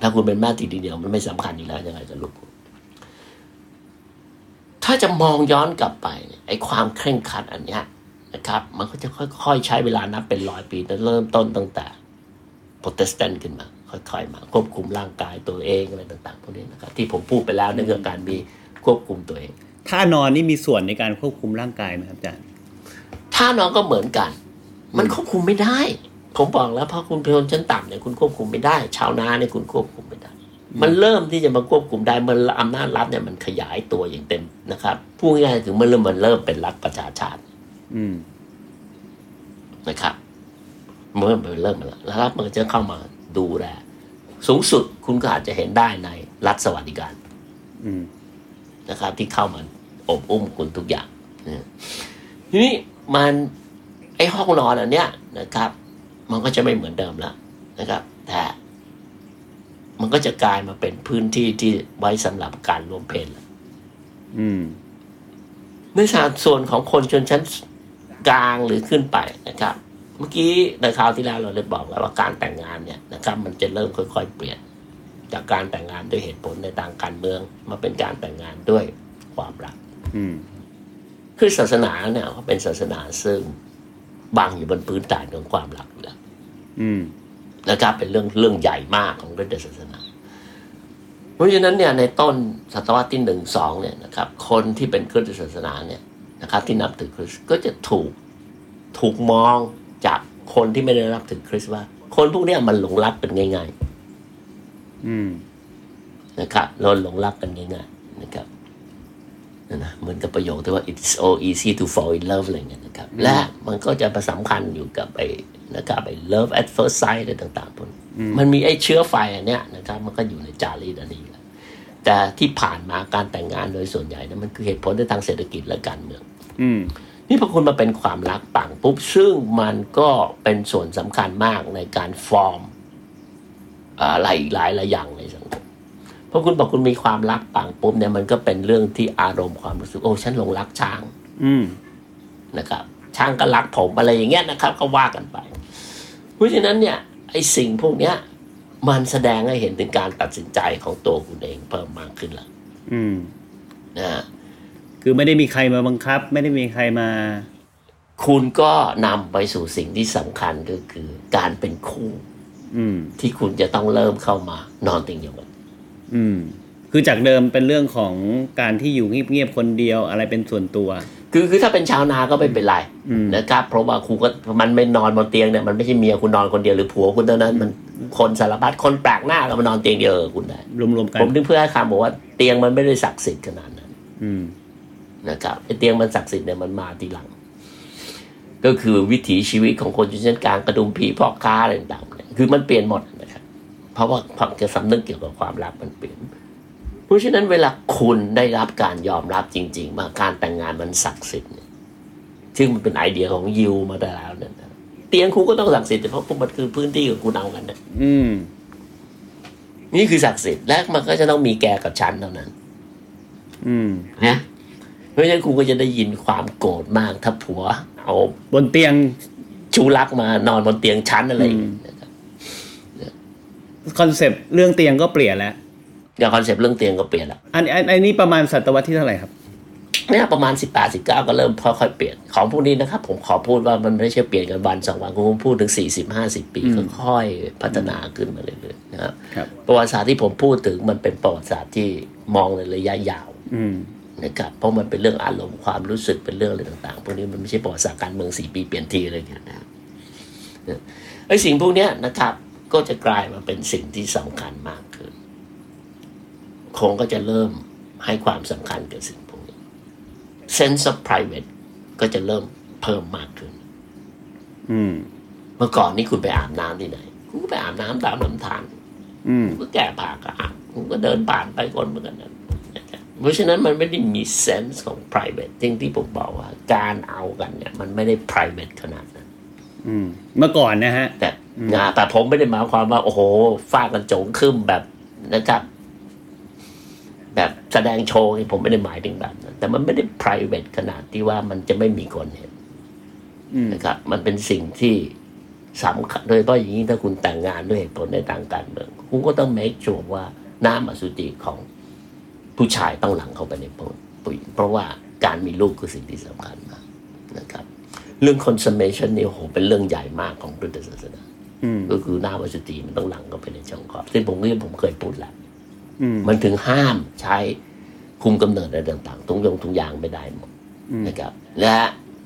ถ้าคุณเป็นแม่ติลีเดียว มันไม่สำคัญอยู่แล้วยังไงกับลูกคุณถ้าจะมองย้อนกลับไปเนี่ยไอ้ความเคร่งครัดอันเนี้ย นะครับ มันก็จะค่อยๆใช้เวลานับเป็นร้อยปีแต่เริ่มต้นตั้งแต่โปรเตสแตนต์ขึ้นมา ค่อยๆมาควบคุมร่างกายตัวเองอะไรต่างๆพวกนี้นะครับที่ผมพูดไปแล้วในเรื่องการมีควบคุมตัวเองท่านอนนี่มีส่วนในการควบคุมร่างกายไหมครับอาจารย์ถ้าน้องก็เหมือนกัน มันควบคุมไม่ได้ ผมบอกแล้วเพราะคุณเป็นคนชั้นต่ำเนี่ยคุณควบคุมไม่ได้ ชาวนาเนี่ยคุณควบคุมไม่ได้ มันเริ่มที่จะมาควบคุมได้เมื่ออำนาจรัฐเนี่ยมันขยายตัวอย่างเต็มนะครับพูดง่ายๆคือเมื่อเริ่มมันเริ่มเป็นรัฐประชาชาติ อืม นะครับ เมื่อมันเริ่มมาแล้วแล้วรัฐมันก็จะเข้ามาดูแลสูงสุดคุณก็อาจจะเห็นได้ในรัฐสวัสดิการ อืม นะครับ ที่เข้ามาอบอุ้มคุณทุกอย่างนะทีนี้มันไอ้ห้องนอนอันเนี้ยนะครับ มันก็จะไม่เหมือนเดิมแล้วนะครับ แต่มันก็จะกลายมาเป็นพื้นที่ที่ไว้สำหรับการรวมเพศแล้วอืมในส่วนของคนชนชั้น กลางหรือขึ้นไปนะครับ เมื่อกี้ในคราวที่แล้วเราได้บอกแล้วว่าการแต่งงานเนี่ยนะครับ มันจะเริ่มค่อย ๆ เปลี่ยน จากการแต่งงานด้วยเหตุผลในทางการเมือง มาเป็นการแต่งงานด้วยความรักอืมคือศาสนาเนี่ยเขาเป็นศาสนาซึ่งบังอยู่บนพื้นฐานของความรักอยู่แล้วอืมนะครับเป็นเรื่องเรื่องใหญ่มากของเรื่องศาสนา เพราะฉะนั้นเนี่ยในต้นศตวรรษที่หนึ่งสองเนี่ยนะครับ คนที่เป็นคริสตศาสนาเนี่ย นะครับที่นับถือคริสต์ก็จะถูกถูกมองจากคนที่ไม่ได้นับถือคริสต์ว่า คนพวกเนี้ยมันหลงรักกันง่ายอืมๆนะครับเราหลงรักกันง่ายๆนะครับนั่นนะเหมือนกับประโยคที่ว่า it's so easy to fall in love อะไรเงี้ยนะครับ และมันก็จะประสำคัญอยู่กับไอ้นะครับไอ้ love at first sight อะไรต่างๆพวกนี้มันมีไอ้เชื้อไฟอันเนี้ยนะครับ มันก็อยู่ในจารีตอันนี้อยู่แล้ว แต่ที่ผ่านมาการแต่งงานโดยส่วนใหญ่เนะมันคือเหตุผลในทางเศรษฐกิจและการเมือง อืมนี่พอคุณมาเป็นความรักปังปุ๊บซึ่งมันก็เป็นส่วนสำคัญมากในการฟอร์มอะไรอีกหลายหลายอย่างในสังคมเพราะคุณบอกคุณมีความรักปังปุ๊บเนี่ยมันก็เป็นเรื่องที่อารมณ์ความรู้สึกโอ้ฉันหลงรักช้าง อืมนะครับ ช้างก็รักผมอะไรอย่างเงี้ยนะครับ ก็ว่ากันไป เพราะฉะนั้นเนี่ยไอ้สิ่งพวกเนี้ย มันแสดงให้เห็นถึงการตัดสินใจของตัวคุณเองเพิ่มมากขึ้นละอืมนะฮะคือไม่ได้มีใครมาบังคับ ไม่ได้มีใครมา คุณก็นำไปสู่สิ่งที่สำคัญก็คือ การเป็นคู่ อืม ที่คุณจะต้องเริ่มเข้ามานอนเตียงเดียวกันอืม คือจากเดิมเป็นเรื่องของการที่อยู่เงียบๆคนเดียวอะไรเป็นส่วนตัว คือคือถ้าเป็นชาวนาก็ไม่เป็นไรอืม นะครับ เพราะว่าครูก็มันไม่นอนบนเตียงเนี่ยมันไม่ใช่เมียคุณนอนคนเดียวหรือผัวคุณเท่านั้นมัน คนสารพัดคนแปลกหน้าก็มานอนเตียงเดียวกับคุณได้รวมๆกันผมถึงเพื่อให้คำบอกว่าเตียงมันไม่ได้ศักดิ์สิทธิ์ขนาดนั้น อืมนะครับไอ้เตียงมันศักดิ์สิทธิ์เนี่ยมันมาทีหลัง ก็คือวิถีชีวิตของคนชนชั้นกลางกระดุมผีพ่อค้าอะไรต่างๆเนี่ยคือมันเปลี่ยนหมดนะครับ เพราะว่าความจะสำนึกเกี่ยวกับความรักมันเปลี่ยน เพราะฉะนั้นเวลาคุณได้รับการยอมรับจริงๆว่าการแต่งงานมันศักดิ์สิทธิ์เนี่ยซึ่งมันเป็นไอเดียของยิวมาแต่แล้วเนี่ยนะ เตียงคุณก็ต้องศักดิ์สิทธิ์เพราะมันคือพื้นที่ของคุณเอากันนะอืม นี่คือศักดิ์สิทธิ์และมันก็จะต้องมีแกกับฉันเท่านั้น อืมนะเพราะฉะนั้นคุณก็จะได้ยินความโกรธมากถ้าผัว เอาบนเตียงชู้รักมานอนบนเตียงชั้นอะไรอย่างเงี้ยนะครับ concept เรื่องเตียงก็เปลี่ยนแล้วอย่าง concept เรื่องเตียงก็เปลี่ยนละอันอันอันนี้ประมาณศตวรรษที่เท่าไหร่ครับ เนี่ยประมาณ 18 19 ก็เริ่มค่อยๆเปลี่ยนของพวกนี้นะครับ ผมขอพูดว่ามันไม่ใช่เปลี่ยนกันวันสองวันผมพูดถึง 40 50 ปีอืมค่อยๆพัฒนาขึ้นมาเรื่อยๆนะครับครับประวัติศาสตร์ที่ผมพูดถึงมันเป็นประวัติศาสตร์ที่มองในระยะยาวอืมนะครับเพราะมันเป็นเรื่องอารมณ์ความรู้สึกเป็นเรื่องอะไรต่างๆพวกนี้มันไม่ใช่ประวัติศาสตร์การเมืองสี่ปีเปลี่ยนทีอะไรอย่างเงี้ยนะครับไอ้สิ่งพวกเนี้ยนะครับ ก็จะกลายมาเป็นสิ่งที่สำคัญมากขึ้นคงก็จะเริ่มให้ความสำคัญกับสิ่งพวกนี้ sense of private ก็จะเริ่มเพิ่มมากขึ้น อืม เมื่อก่อนนี่คุณไปอาบน้ำที่ไหนคุณก็ไปอาบน้ำตามลำธารอืมคุณก็แก้ผ้าก็อาบคุณก็เดินผ่านไปคนเหมือนกันนะเพราะฉะนั้นมันไม่ได้มี sense ของ private จริงที่ผมบอกว่า การเอากันเนี่ย มันไม่ได้ private ขนาดนั้นอืมเมื่อก่อนนะฮะ แต่นะแต่ผมไม่ได้หมายความว่า โอ้โหฟาดกันโจงขึ้นแบบนะครับ แบบแสดงโชว์นี่ผมไม่ได้หมายถึงแบบนั้นแต่มันไม่ได้ private ขนาดที่ว่ามันจะไม่มีคนเห็นอืมนะครับ มันเป็นสิ่งที่สำคัญโดยเฉพาะอย่างยิ่งถ้าคุณแต่งงานด้วยเหตุผลในทางการเมืองคุณก็ต้อง make sure ว่าน้ำอสุจิของผู้ชายต้องหลั่งเข้าไปในผู้หญิงเพราะว่าการมีลูกคือสิ่งที่สำคัญมากนะครับ เรื่อง consummation นี่โอ้โหเป็นเรื่องใหญ่มากของพุทธศาสนาอืมก็คือน้ำอสุจิมันต้องหลั่งเข้าไปในช่องคลอดซึ่งผมก็ผมเคยพูดแล้วอื มมันถึงห้ามใช้คุมกำเนิดอะไรต่างๆทุงยงทุงยางไม่ได้หมดอืมนะครับ และ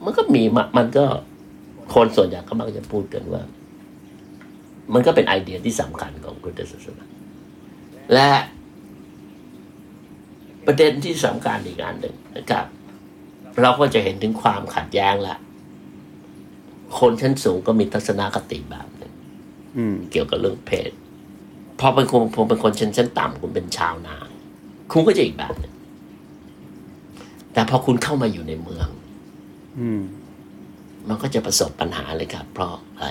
มันก็มีมามันก็คนส่วนใหญ่ก็มักจะพูดกันว่า มันก็เป็นไอเดียที่สำคัญของพุทธศาสนาและประเด็นที่สำคัญอีกอันหนึ่งนะครับ เราก็จะเห็นถึงความขัดแย้งละคนชั้นสูงก็มีทัศนคติแบบหนึงอืมเกี่ยวกับเรื่องเพศ พอเป็นคนผมเป็นคนชั้นชั้นต่ำคุณเป็นชาวนา คุณก็จะอีกแบบหนึงแต่พอคุณเข้ามาอยู่ในเมือง อืม มันก็จะประสบปัญหาเลยครับ เพราะอะไร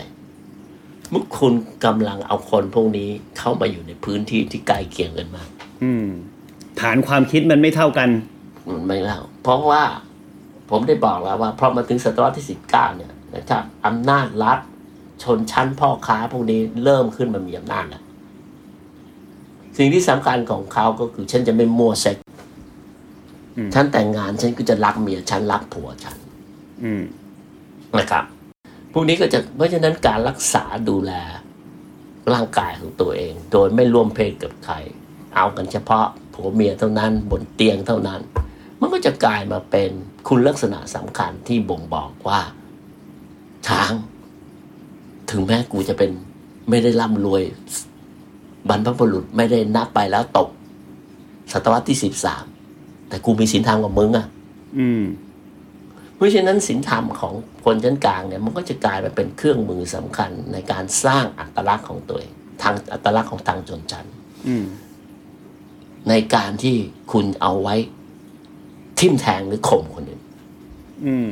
เมื่อคุณกำลังเอาคนพวกนี้เข้ามาอยู่ในพื้นที่ที่ใกล้เคียงกันมาก อืม ฐานความคิดมันไม่เท่ากันมันไม่เล่าเพราะว่าผมได้บอกแล้วว่า พอมาถึงศตวรรษที่สิบเก้าเนี่ยนะครับอำนาจรัฐชนชั้นพ่อค้าพวกนี้เริ่มขึ้นมามีอำนาจแล้ว สิ่งที่สำคัญของเขาก็คือ ฉันจะไม่มั่วเซ็กอืมฉันแต่งงานฉันก็จะรักเมียฉันรักผัวฉันอืมนะครับ พวกนี้ก็จะเพราะฉะนั้นการรักษาดูแลร่างกายของตัวเอง โดยไม่ร่วมเพศกับใคร เอากันเฉพาะผัวเมียเท่านั้นบนเตียงเท่านั้น มันก็จะกลายมาเป็นคุณลักษณะสำคัญที่บ่งบอกว่า ช้าง ถึงแม้กูจะเป็นไม่ได้ร่ำรวย บรรพบุรุษไม่ได้นับไปแล้วตก ศตวรรษที่สิบสามแต่กูมีศีลธรรมกับมึงอะอืม เพราะฉะนั้นศีลธรรมของคนชั้นกลางเนี่ย มันก็จะกลายมาเป็นเครื่องมือสำคัญในการสร้างอัตลักษณ์ของตัวเองทางอัตลักษณ์ของทางชนชั้นอืมในการที่คุณเอาไว้ ทิ่มแทงหรือข่มคนอื่นอืม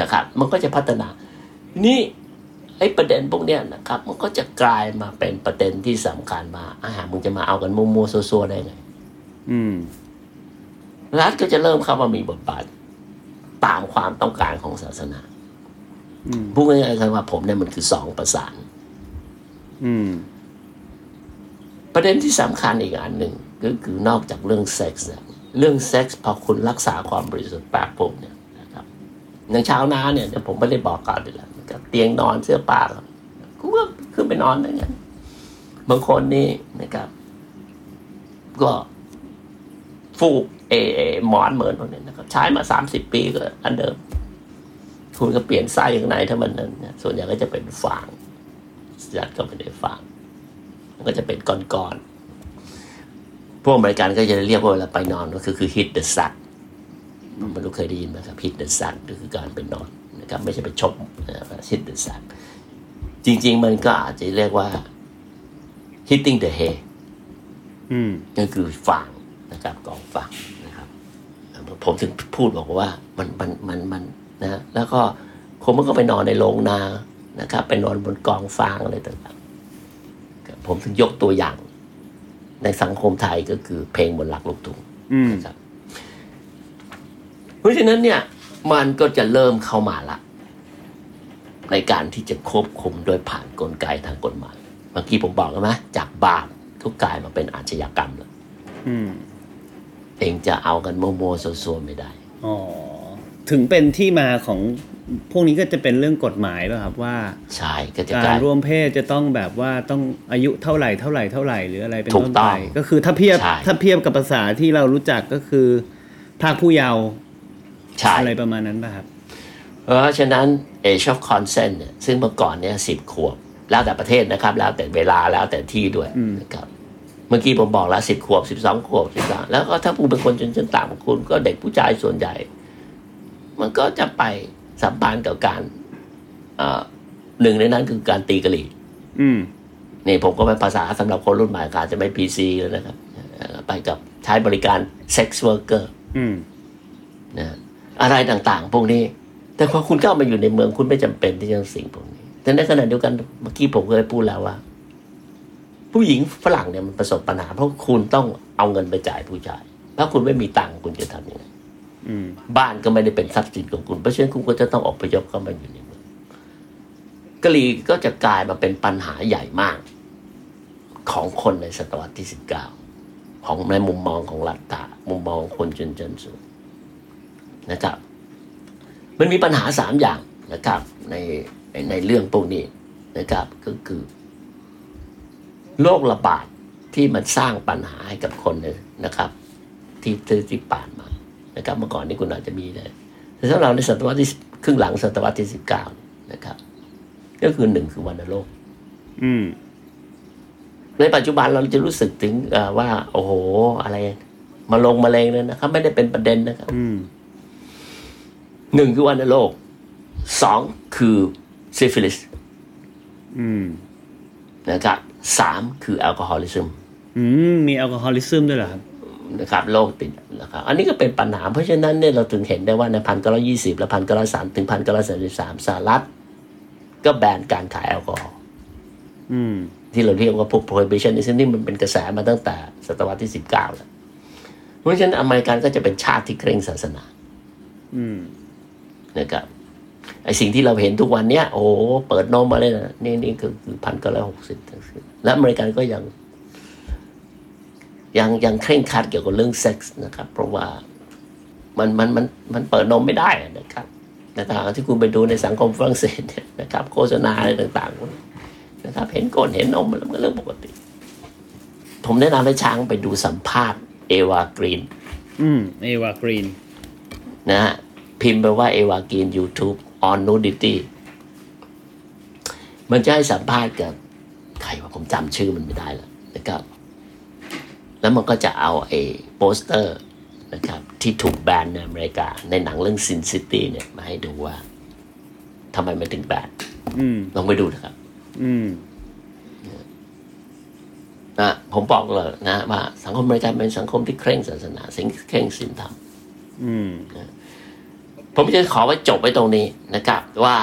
นะครับ มันก็จะพัฒนา นี่ ไอ้ประเด็นพวกเนี้ยนะครับ มันก็จะกลายมาเป็นประเด็นที่สำคัญมาอาหารมึงจะมาเอากันมัวๆซัวๆได้ไงอืมรัฐก็จะเริ่มเข้ามามีบทบาทตามความต้องการของศาสนาอืมพูดง่ายๆคือว่าผมเนี่ยมันคือสองประสานอืมประเด็นที่สำคัญอีกอันหนึ่งก็คือนอกจากเรื่องเซ็กส์เนี่ยเรื่องเซ็กส์พอคุณรักษาความบริสุทธิ์ปากผมเนี่ยนะครับอย่างชาวนาเนี่ยเดี๋ยวผมไม่ได้บอกก่อนดีแล้วนะ ครับเตียงนอนเสื้อผ้ากูก็ขึ้นไปนอนได้ไงบางคนนี่นะครับ ก็ฟูกเออหมอนเหมือนพวกนี้นะครับ ใช้มาสามสิบปีก็อันเดิม คุณก็เปลี่ยนไส้ข้างในถ้ามันนั้นนะส่วนใหญ่ก็จะเป็นฟางยัดเข้าไปในฟางมันก็จะเป็นก้อนๆพวกอเมริกันก็จะเรียกว่าเวลาไปนอนก็คือคือ hit the sun มันรู้เคยได้ยินไหมครับ hit the sun ก็คือการไปนอน นะครับไม่ใช่ไปชมนะครับ hit the sun จริง ๆ มันก็อาจจะเรียกว่า hitting the hay อืมก็คือฟางนะครับกองฟางนะครับ ผมถึงพูดบอกว่ามันมันมันมันนะแล้วก็คนมันก็ไปนอนในโรงนานะครับ ไปนอนบนกองฟางอะไรต่างๆผมถึงยกตัวอย่าง ในสังคมไทยก็คือเพลงบนหลักลูกทุ่งอืมนะครับ เพราะฉะนั้นเนี่ย มันก็จะเริ่มเข้ามาละ ในการที่จะควบคุมโดยผ่านกลไกทางกฎหมาย เมื่อกี้ผมบอกแล้วไหมจากบาปก็กลายมาเป็นอาชญากรรมแล้วอืมเองจะเอากันโมวๆซัวๆไม่ได้อ๋อถึงเป็นที่มาของพวกนี้ก็จะเป็นเรื่องกฎหมายป่ะครับว่าใช่ก็จะกากลารยร่วมเพศจะต้องแบบว่าต้องอายุเท่าไหร่เท่าไหร่เท่าไหร่หรืออะไรเป็นถูกต้นต้ไปองก็คือถ้าเทียบใช่ถ้าเทียบกับภาษาที่เรารู้จักก็คือภาคผู้เยาว์ ใช่อะไรประมาณนั้นป่ะครับ เพราะฉะนั้น age of consent เนี่ยซึ่งเมื่อก่อนเนี่ยสิบขขวบ แล้วแต่ประเทศนะครับ แล้วแต่เวลาแล้วแต่ที่ด้วยอืมนะครับเมื่อกี้ผมบอกแล้วสิบขวบสิบสองขวบสิบสามแล้วก็ถ้าคุณเป็นคนชนชั้นต่ำคุณก็เด็กผู้ชายส่วนใหญ่ มันก็จะไปสัมพันธ์กับการเอ่อหนึ่งในนั้นคือการตีกะหรี่อืมนี่ผมก็เป็นภาษาสำหรับคนรุ่นใหม่ก็อาจจะไม่ PC แล้วนะครับเอ่อไปกับใช้บริการ sex worker อืมนะ อะไรต่างๆ พวกนี้ แต่พอคุณเข้ามาอยู่ในเมืองคุณไม่จำเป็นที่จะสิ่งพวกนี้ แต่ในขณะเดียวกันเมื่อกี้ผมเคยพูดแล้วว่า ผู้หญิงฝรั่งเนี่ยมันประสบปัญหา เพราะคุณต้องเอาเงินไปจ่ายผู้ชาย ถ้าคุณไม่มีตังค์คุณจะทำยังไงอืมบ้านก็ไม่ได้เป็นทรัพย์สินของคุณ เพราะฉะนั้นคุณก็จะต้องออกไปยกเข้ามาอยู่ในเมืองกะหรี่ก็จะกลายมาเป็นปัญหาใหญ่มาก ของคนในศตวรรษที่สิบเก้าของในมุมมองของรัฐามุมมองของคนชนชั้นสูง นะครับ มันมีปัญหาสามอย่างนะครับในในในเรื่องพวกนี้นะครับก็คือโรคระบาดที่มันสร้างปัญหาให้กับคนเนี่ยนะครับ ที่ที่ที่ผ่านมานะครับ เมื่อก่อนนี้คุณอาจจะมีเลยแต่สำหรับในศตวรรษที่ครึ่งหลังศตวรรษที่สิบเก้านะครับ ก็คือหนึ่งคือวัณโรคอืมในปัจจุบันเราจะรู้สึกถึงเอ่อว่า โอ้โห อะไรมะรงมะเร็งเลยนะครับ ไม่ได้เป็นประเด็นนะครับ อืม หนึ่งคือวัณโรคสองคือซิฟิลิสอืมนะครับสามคือ alcoholismอืมมี alcoho lism ด้วยเหรอครับนะครับโรคติดนะครับอันนี้ก็เป็นปัญหา เพราะฉะนั้นเนี่ยเราถึงเห็นได้ว่าในพันเก้าร้อยยี่สิบและพันเก้าร้อยสามถึงพันเก้าร้อยสามสิบสามสหรัฐก็แบนการขายแอลกอฮอล์อืมที่เราเรียกว่าพวก prohibition นี่ซึ่งนี่มันเป็นกระแสมาตั้งแต่ศตวรรษที่สิบเก้าแล้วเพราะฉะนั้นอเมริกันก็จะเป็นชาติที่เคร่งศาสนา อืม นะครับไอสิ่งที่เราเห็นทุกวันเนี้ยโอ้โหเปิดนมมาเลยนะนี่นี่คือคือพันเก้าร้อยหกสิบและอเมริกันก็ยังยังยังเคร่งครัดเกี่ยวกับเรื่องเซ็กส์นะครับ เพราะว่ามันมันมันมันเปิดนมไม่ได้นะครับในทางที่คุณไปดูในสังคมฝรั่งเศสเนี่ยนะครับ โฆษณาอะไรต่างๆพวกนี้นะครับ เห็นก้นเห็นนมมันเป็นเรื่องปกติ ผมแนะนำให้ช้างไปดูสัมภาษณ์เอวากรีน อืม เอวากรีน นะฮะ พิมพ์ไปว่าเอวากรีน YouTube on nudity มันจะให้สัมภาษณ์กับใครว่าผมจำชื่อมันไม่ได้แล้วนะครับแล้วมันก็จะเอาไอ้โปสเตอร์นะครับที่ถูกแบนในอเมริกา ในหนังเรื่อง Sin City เนี่ย มาให้ดูว่าทำไมมันถึงแบนอืมลองไปดูนะครับอืมนะผมบอกเลยนะว่าสังคมอเมริกันเป็นสังคมที่เคร่งศาสนาซึ่งเคร่งศีลธรรมอืม ผมจะขอไว้จบไว้ตรงนี้นะครับ ว่า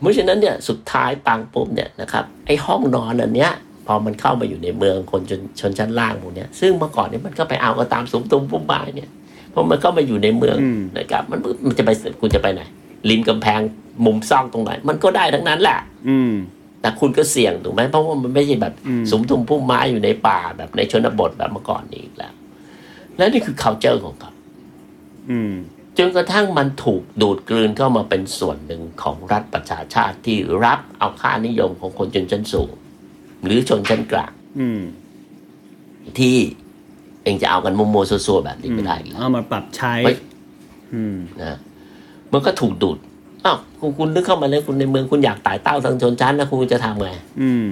เพราะฉะนั้นเนี่ยสุดท้ายปังปุ๊บเนี่ยนะครับไอ้ห้องนอนอันเนี้ยพอมันเข้ามาอยู่ในเมืองคนชนชนชั้นล่างพวกเนี้ยซึ่งเมื่อก่อนเนี่ยมันก็ไปเอากันตามสุมตุมพุ่มบายเนี่ยพอมันก็มาอยู่ในเมืองอืมนะครับ มันมันจะไปคุณจะไปไหนริมกำแพงมุมซ่องตรงไหน มันก็ได้ทั้งนั้นแหละ อืมแต่คุณก็เสี่ยงถูกไหมเพราะว่ามันไม่ใช่แบบอืมสุมทุมพุ่มไม้อยู่ในป่าแบบในชนบทแบบเมื่อก่อนนี้อีกแล้ว และนี่คือ culture ของเขาอืม จนกระทั่งมันถูกดูดกลืนเข้ามาเป็นส่วนหนึ่งของรัฐประชาชาติที่รับเอาค่านิยมของคนชนชั้นสูง หรือชนชั้นกลางอืมที่เองจะเอากันมุมโมวๆซัวๆแบบนี้ไม่ได้อีกแล้วเอามาปรับใช้เฮ้ยอืมนะมันก็ถูกดูดอ้าวคุณคุณนึกเข้ามาเลยคุณในเมืองคุณอยากไต่เต้าทางชนชั้นแล้วคุณจะทำไงอืม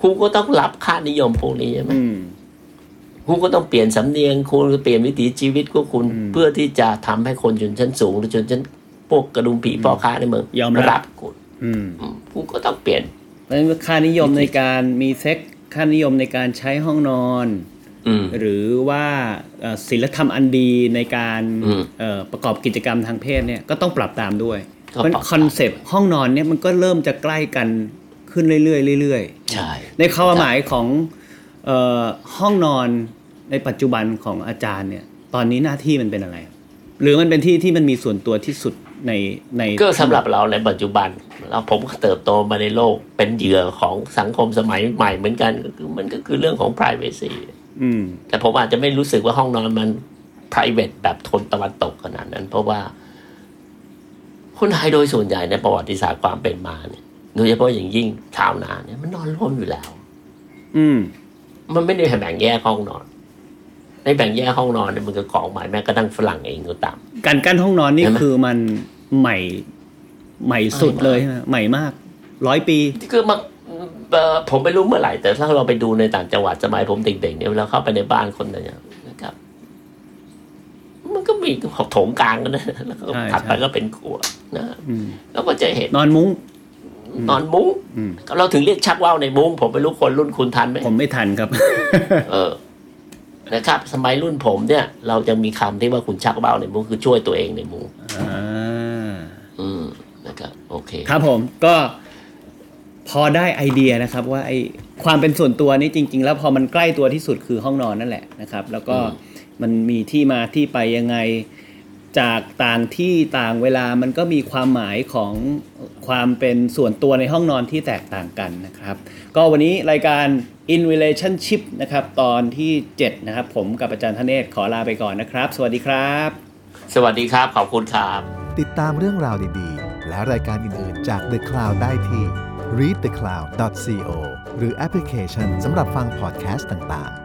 คุณก็ต้องรับค่านิยมพวกนี้ใช่ไหมอืม คุณก็ต้องเปลี่ยนสำเนียงคุณก็เปลี่ยนวิถีชีวิตของคุณอืมเพื่อที่จะทำให้คนชนชั้นสูงหรือชนชั้นพวกกระฎุมพีพ่อค้าในเมืองยอมรับรับคุณอืมอืมคุณก็ต้องเปลี่ยนเพราะฉะนั้นค่านิยมในการมีเซ็กซ์ค่านิยมในการใช้ห้องนอนอืมหรือว่าเอ่อศีลธรรมอันดีในการอืมเอ่อประกอบกิจกรรมทางเพศเนี่ยก็ต้องปรับตามด้วยก็เพราะปรับตาม concept ห้องนอนเนี่ยมันก็เริ่มจะใกล้กันขึ้นเรื่อยๆเรื่อยใช่ๆในความหมายของเอ่อ ห้องนอนในปัจจุบันของอาจารย์เนี่ยตอนนี้หน้าที่มันเป็นอะไร หรือมันเป็นที่ที่มันมีส่วนตัวที่สุดในในก็สำหรับเราในปัจจุบันเราผมก็เติบโตมาในโลกเป็นเหยื่อของสังคมสมัยใหม่เหมือนกันก็คือมันก็คือเรื่องของ privacy อืมแต่ผมอาจจะไม่รู้สึกว่าห้องนอนมัน private แบบทนตะวันตกขนาดนั้น เพราะว่า คนไทยโดยส่วนใหญ่ในประวัติศาสตร์ความเป็นมาเนี่ยโดยเฉพาะอย่างยิ่งชาวนาเนี่ยมันนอนร่วมอยู่แล้ว อืม มันไม่ได้แบ่งแยกห้องนอนในแบ่งแยกห้องนอนเนี่ยมันก็ของใหม่แม้กระทั่งฝรั่งเองก็ตามการกั้นห้องนอนนี่เห็นไหมคือมันใหม่ใหม่สุดใหม่มากเลยใช่ไหมใหม่มากร้อยปีคือมันเอ่อผมไม่รู้เมื่อไหร่ แต่ถ้าเราไปดูในต่างจังหวัดสมัยผมเด็กๆเนี่ยเวลาเข้าไปในบ้านคนเนี่ยนะครับ มันก็มีโถงกลางกันนะแล้วก็ใช่ถัดไปใช่ก็เป็นครัวนะอืมแล้วก็จะเห็นนอนมุ้ง นอนมุ้งอืมเราถึงเรียกชักว่าวในมุ้งผมไม่รู้คนรุ่นคุณทันไหมผมไม่ทันครับ เออ นะครับ สมัยรุ่นผมเนี่ย เราจะมีคำที่ว่าคุณชักว่าวในมุ้งคือช่วยตัวเองในมุ้งอ่าอืมนะครับโอเค ครับผมก็พอได้ไอเดียนะครับว่าไอความเป็นส่วนตัวนี่จริง ๆ แล้วพอมันใกล้ตัวที่สุดคือห้องนอนนั่นแหละนะครับ แล้วก็อืมมันมีที่มาที่ไปยังไงจากต่างที่ต่างเวลามันก็มีความหมายของ ความเป็นส่วนตัวในห้องนอนที่แตกต่างกันนะครับ ก็วันนี้รายการ In Relationship นะครับตอนที่ 7 นะครับ ผมกับอาจารย์ธเนศขอลาไปก่อนนะครับ สวัสดีครับ สวัสดีครับ ขอบคุณครับ ติดตามเรื่องราวดีๆ และรายการอื่นๆจาก The Cloud ได้ที่ readthecloud.co หรือแอปพลิเคชันสำหรับฟังพอดแคสต์ต่างๆ